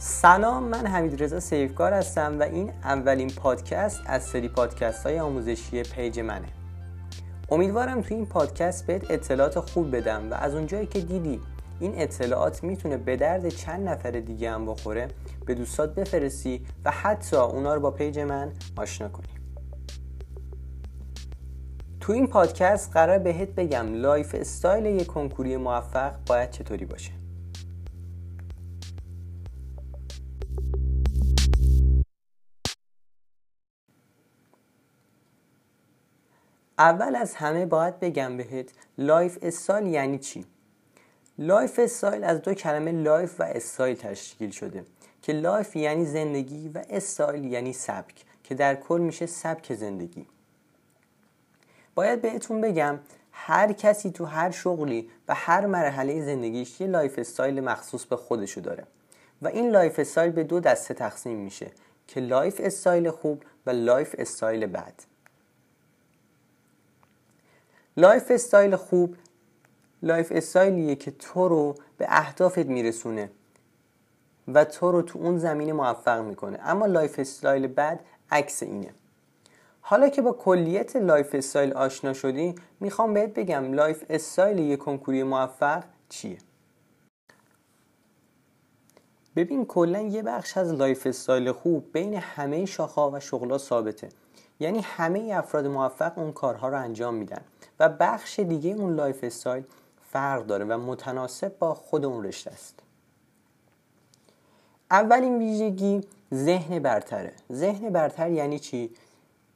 سلام من حمید رضا سیفکار هستم و این اولین پادکست از سری پادکست های آموزشی page منه. امیدوارم تو این پادکست بهت اطلاعات خوب بدم و از اونجایی که دیدی این اطلاعات می‌تونه به درد چند نفر دیگه هم بخوره به دوستات بفرستی و حتی اونا رو با page من آشنا کنی. تو این پادکست قراره بهت بگم lifestyle یک کنکوری موفق باید چطوری باشه. اول از همه باید بگم بهت lifestyle یعنی چی؟ lifestyle از دو کلمه life و استایل تشکیل شده که life یعنی زندگی و استایل یعنی سبک که در کل میشه سبک زندگی. باید بهتون بگم هر کسی تو هر شغلی و هر مرحله زندگیش یه lifestyle مخصوص به خودشو داره و این lifestyle به دو دسته تقسیم میشه که lifestyle خوب و lifestyle بد. lifestyle خوب lifestyle یه که تو رو به اهدافت میرسونه و تو رو تو اون زمینه موفق می‌کنه. اما lifestyle بد عکس اینه. حالا که با کلیت lifestyle آشنا شدی می‌خوام بهت بگم lifestyle یک کنکوری موفق چیه. ببین کلا یه بخش از lifestyle خوب بین همه شاخه و شغلا ثابته. یعنی همه افراد موفق اون کارها رو انجام میدن. و بخش دیگه اون lifestyle فرق داره و متناسب با خود اون رشته است. اولین ویژگی ذهن برتره. ذهن برتر یعنی چی؟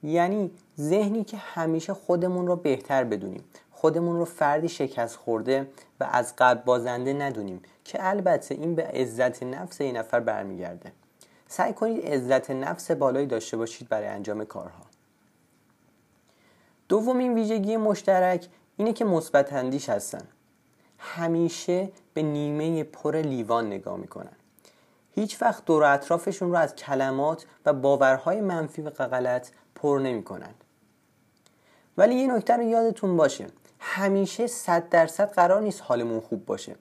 یعنی ذهنی که همیشه خودمون رو بهتر بدونیم. خودمون رو فردی شکست خورده و از قبل بازنده ندونیم که البته این به عزت نفس این نفر برمیگرده. سعی کنید عزت نفس بالایی داشته باشید برای انجام کارها. دومین ویژگی مشترک اینه که مثبت اندیش هستن. همیشه به نیمه پر لیوان نگاه می‌کنن. هیچ وقت دور اطرافشون رو از کلمات و باورهای منفی و غلط پر نمی‌کنن. ولی یه نکته رو یادتون باشه. همیشه صد درصد قرار نیست حالمون خوب باشه.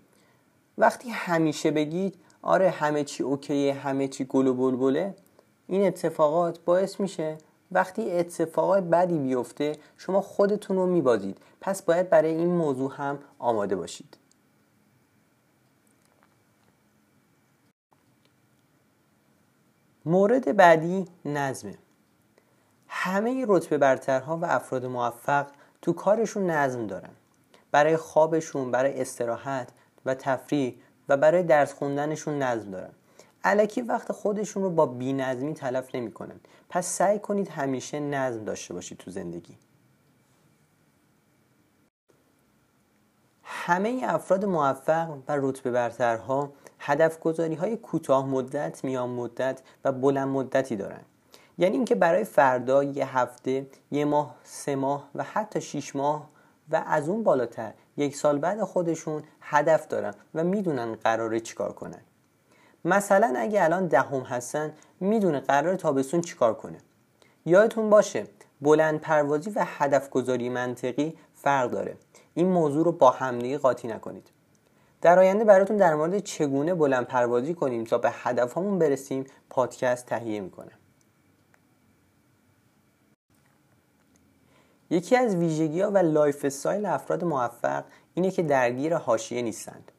وقتی همیشه بگید آره همه چی اوکیه همه چی گل و بلبله این اتفاقات باعث میشه وقتی اتفاقات بدی بیفته شما خودتون رو میبازید. پس باید برای این موضوع هم آماده باشید. مورد بعدی نظمه. همه رتبه برترها و افراد موفق تو کارشون نظم دارن. برای خوابشون برای استراحت و تفریح و برای درس خوندنشون نظم دارن. علکی وقت خودشون رو با بینظمی تلف نمی‌کنن پس سعی کنید همیشه نظم داشته باشید تو زندگی همه افراد موفق و رتبه برترها هدف گذاری های کوتاه مدت، میان مدت و بلند مدتی دارند. یعنی اینکه برای فردا یه هفته، یه ماه، سه ماه و حتی شیش ماه و از اون بالاتر یک سال بعد خودشون هدف دارن و می‌دونن قراره چیکار کنن. مثلا اگه الان دهم هستن می‌دونه قرار تابستون چیکار کنه. یادتون باشه بلند پروازی و هدف گذاری منطقی فرق داره. این موضوع رو با همدیگه قاطی نکنید. در آینده براتون در مورد چگونه بلند پروازی کنیم تا به هدفهامون برسیم پادکست تهیه می‌کنه. یکی از ویژگی ها و lifestyle افراد موفق اینه که درگیر حاشیه نیستند.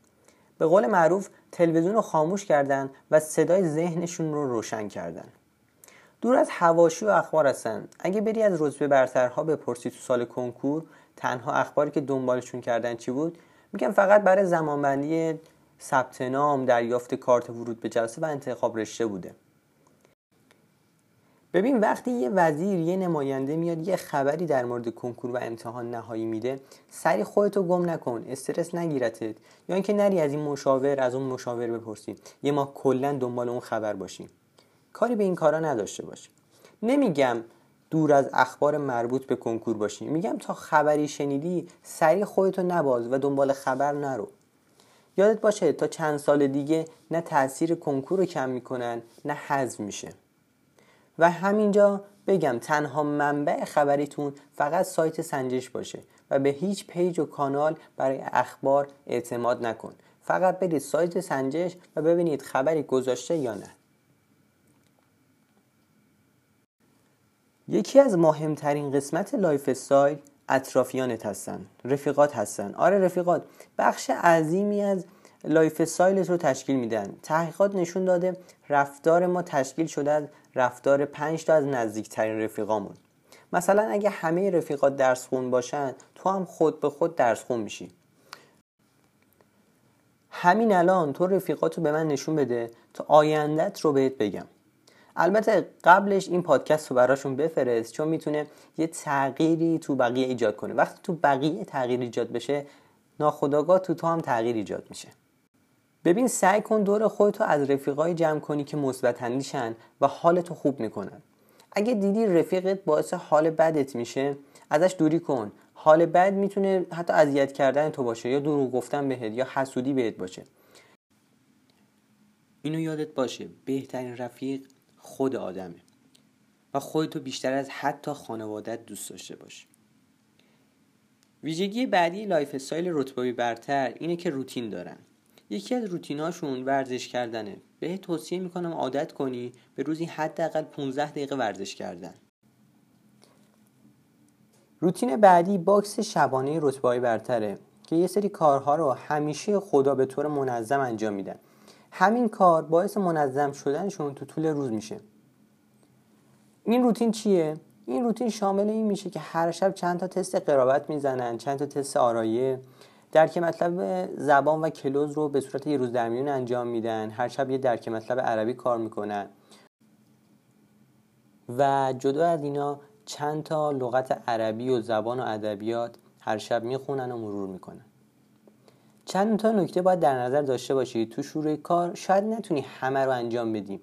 به قول معروف تلویزیون رو خاموش کردن و صدای ذهنشون رو روشن کردن. دور از حواشی و اخبار هستن. اگه بری از رتبه برترها بپرسی تو سال کنکور تنها اخباری که دنبالشون کردن چی بود؟ میگن فقط برای زمانبندی ثبت نام دریافت کارت ورود به جلسه و انتخاب رشته بوده. ببین وقتی یه وزیر یه نماینده میاد یه خبری در مورد کنکور و امتحان نهایی میده سری خودتو گم نکن استرس نگیرتت. یا اینکه نری از این مشاور از اون مشاور بپرسی. یه ما کلا دنبال اون خبر باشیم کاری به این کارا نداشته باش. نمیگم دور از اخبار مربوط به کنکور باشی. میگم تا خبری شنیدی سری خودتو نباز و دنبال خبر نرو. یادت باشه تا چند سال دیگه نه تاثیر کنکور رو کم می‌کنن نه حذف میشه. و همینجا بگم تنها منبع خبریتون فقط سایت سنجش باشه و به هیچ page و کانال برای اخبار اعتماد نکن. فقط برید سایت سنجش و ببینید خبری گذاشته یا نه. یکی از مهمترین قسمت lifestyle اطرافیانت هستن. رفیقات هستن. آره رفیقات بخش عظیمی از لایف استایلت رو تشکیل میدن. تحقیقات نشون داده رفتار ما تشکیل شده از رفتار پنج تا از نزدیکترین رفیقامون. مثلا اگه همه رفیقات درس خون باشن تو هم خود به خود درس خون میشی. همین الان تو رفیقات رو به من نشون بده تا آیندت رو بهت بگم. البته قبلش این پادکست رو براشون بفرست چون می‌تونه یه تغییری تو بقیه ایجاد کنه. وقتی تو بقیه تغییر ایجاد بشه ناخداگاه تو تو هم تغییر ایجاد میشه. ببین سعی کن دور خودتو از رفیقای جمع کنی که مثبت و حالتو خوب می‌کنن. اگه دیدی رفیقت باعث حال بدت میشه ازش دوری کن. حال بد می‌تونه حتی اذیت کردن تو باشه یا دروغ گفتن بهت یا حسودی بهت باشه. اینو یادت باشه بهترین رفیق خود آدمه و خودتو بیشتر از حتی خانوادت دوست داشته باش. ویژگی بعدی لایف استایل رتبه برتر اینه که روتین دارن. یکی از روتیناشون ورزش کردنه. بهت توصیه می‌کنم عادت کنی به روزی حداقل 15 دقیقه ورزش کردن. روتین بعدی باکس شبانه رتبه برتره که یه سری کارها رو همیشه خدا به طور منظم انجام میدن. همین کار باعث منظم شدنشون تو طول روز میشه. این روتین چیه؟ این روتین شامل این میشه که هر شب چند تا تست قرابت می‌زنن چند تا تست آرایه درک مطلب زبان و کلوز رو به صورت یه روز در میون انجام میدن. هر شب یه درک مطلب عربی کار می‌کنن. و جدا از اینا چند تا لغت عربی و زبان و ادبیات هر شب می‌خونن و مرور می‌کنن. چند تا نکته باید در نظر داشته باشید تو شروع کار شاید نتونی همه رو انجام بدیم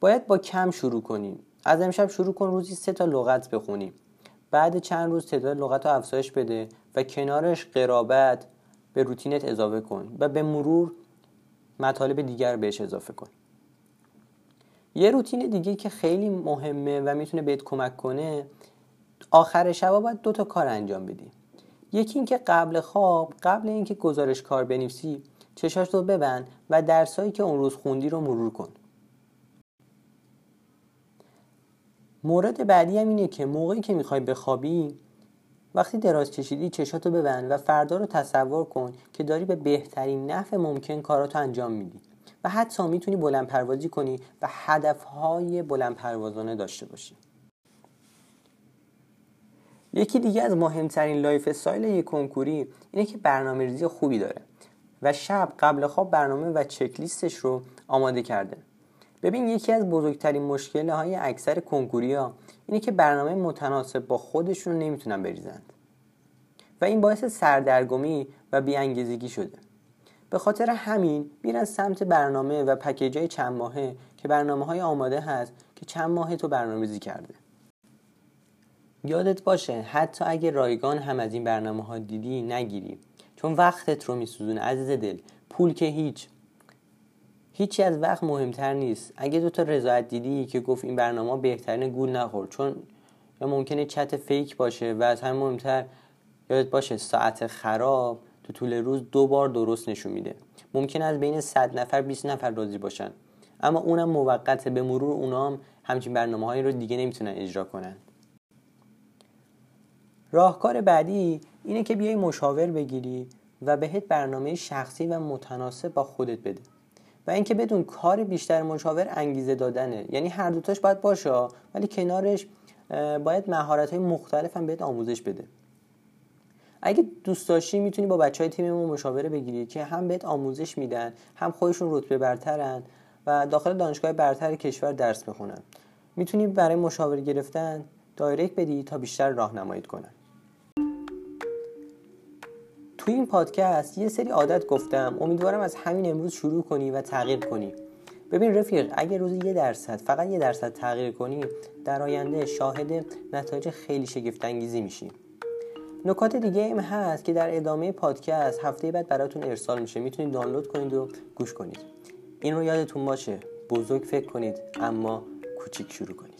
باید با کم شروع کنیم از امشب شروع کن روزی سه تا لغت بخونیم بعد چند روز تعداد لغت رو افزایش بده و کنارش قرابت به روتینت اضافه کن و به مرور مطالب دیگر بهش اضافه کن. یه روتین دیگه که خیلی مهمه و می‌تونه بهت کمک کنه آخر شب باید دو تا کار انجام بدی. یکی اینکه قبل خواب قبل اینکه گزارش کار بنویسی چشاش رو ببند و درسایی که اون روز خوندی رو مرور کن. مورد بعدی هم اینه که موقعی که می‌خوای بخوابی وقتی دراز کشیدی چشاتو ببند و فردا رو تصور کن که داری به بهترین نحو ممکن کاراتو انجام میدی و حتی می‌تونی بلند پروازی کنی و هدفهای بلند پروازانه داشته باشی. یکی دیگه از مهمترین لایف استایل یک کنکوری اینه که برنامه ریزی خوبی داره و شب قبل خواب برنامه و چکلیستش رو آماده کرده. ببین یکی از بزرگترین مشکل های اکثر کنکوری ها اینه که برنامه متناسب با خودشون نمی‌تونن بریزند. و این باعث سردرگمی و بیانگیزگی شده. به خاطر همین میرن سمت برنامه و پکیج های چند ماهه که برنامه های آماده هست که چند ماه تو برنامه‌ریزی کرده. یادت باشه حتی اگه رایگان هم از این برنامه ها دیدی نگیری. چون وقتت رو میسوزونه عزیز دل. پول که هیچ. هیچی از وقت مهمتر نیست. اگه دو تا رضایت دیدی که گفت این برنامه بهترین گول نخور. چون یا ممکنه چت فیک باشه و از همه مهمتر یادت باشه ساعت خراب تو طول روز دو بار درست نشون میده. ممکن از بین 100 نفر 20 نفر راضی باشن. اما اونم موقته به مرور اونا هم همچین برنامه هایی رو دیگه نمی‌تونن اجرا کنن. راهکار بعدی اینه که بیای مشاور بگیری و بهت برنامه شخصی و متناسب با خودت بده. و اینکه بدون کار بیشتر مشاور انگیزه دادنه. یعنی هر دوتاش باید باشه ولی کنارش باید مهارت های مختلف هم بهت آموزش بده. اگه دوست داشتی می‌تونی با بچه های تیممون مشاوره بگیری که هم بهت آموزش میدن هم خودشون رتبه برترن و داخل دانشگاه برتر کشور درس بخونن. می‌تونی برای مشاوره گرفتن دایرکت بدی تا بیشتر راهنمایی کنن. توی این پادکست یه سری عادت گفتم. امیدوارم از همین امروز شروع کنی و تغییر کنی. ببین رفیق اگه روزی یه درصد فقط یه درصد تغییر کنی در آینده شاهد نتایج خیلی شگفت انگیزی میشی. نکات دیگه هم هست که در ادامه پادکست هفته بعد براتون ارسال میشه. می‌تونید دانلود کنید و گوش کنید. این رو یادتون باشه. بزرگ فکر کنید اما کوچیک شروع کنید.